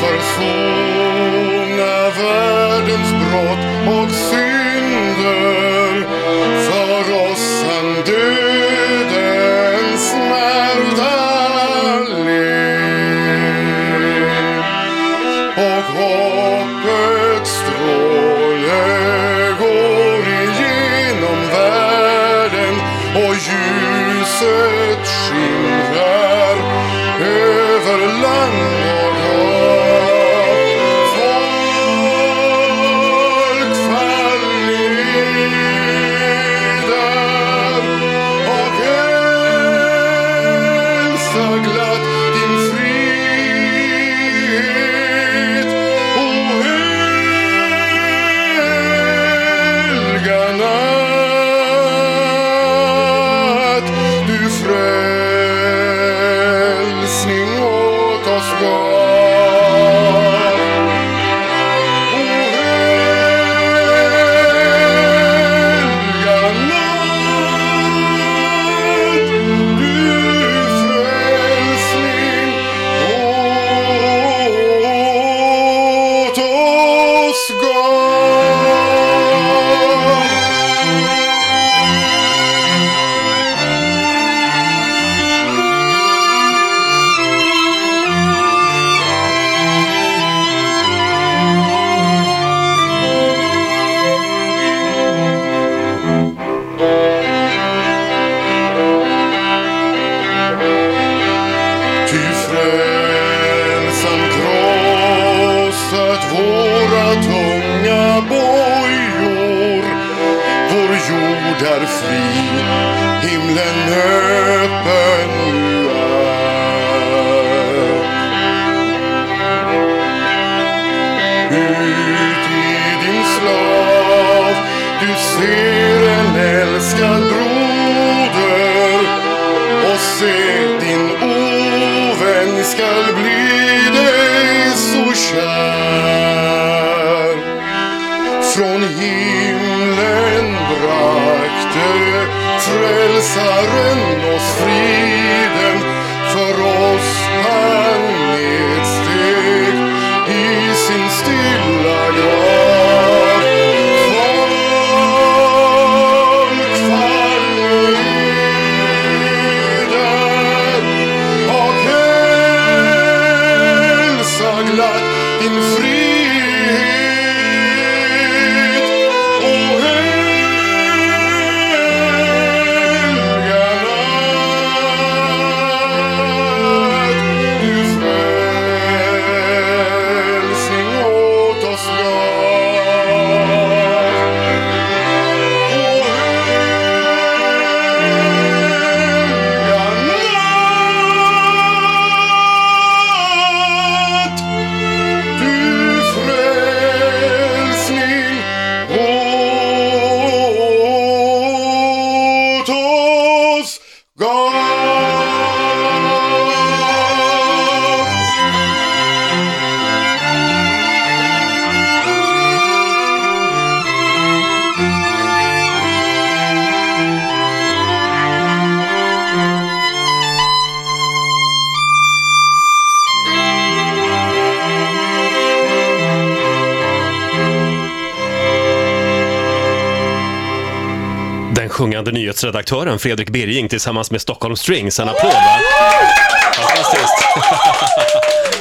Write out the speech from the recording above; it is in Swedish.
försona världens brott och synder. För oss han dödens smärta led och hoppets stråle går igenom världen och ljuset skimrar över land so glad. Våra tunga bojor. Vår jord är fri, himlen öppen nu är. Ut i din slav, du ser en älskad broder och se din ovän skall bli dig så kär himlen brakte frälsaren oss friden Den sjungande nyhetsredaktören Fredrik Birging tillsammans med Stockholm Strings. En applåd va? Fantastiskt.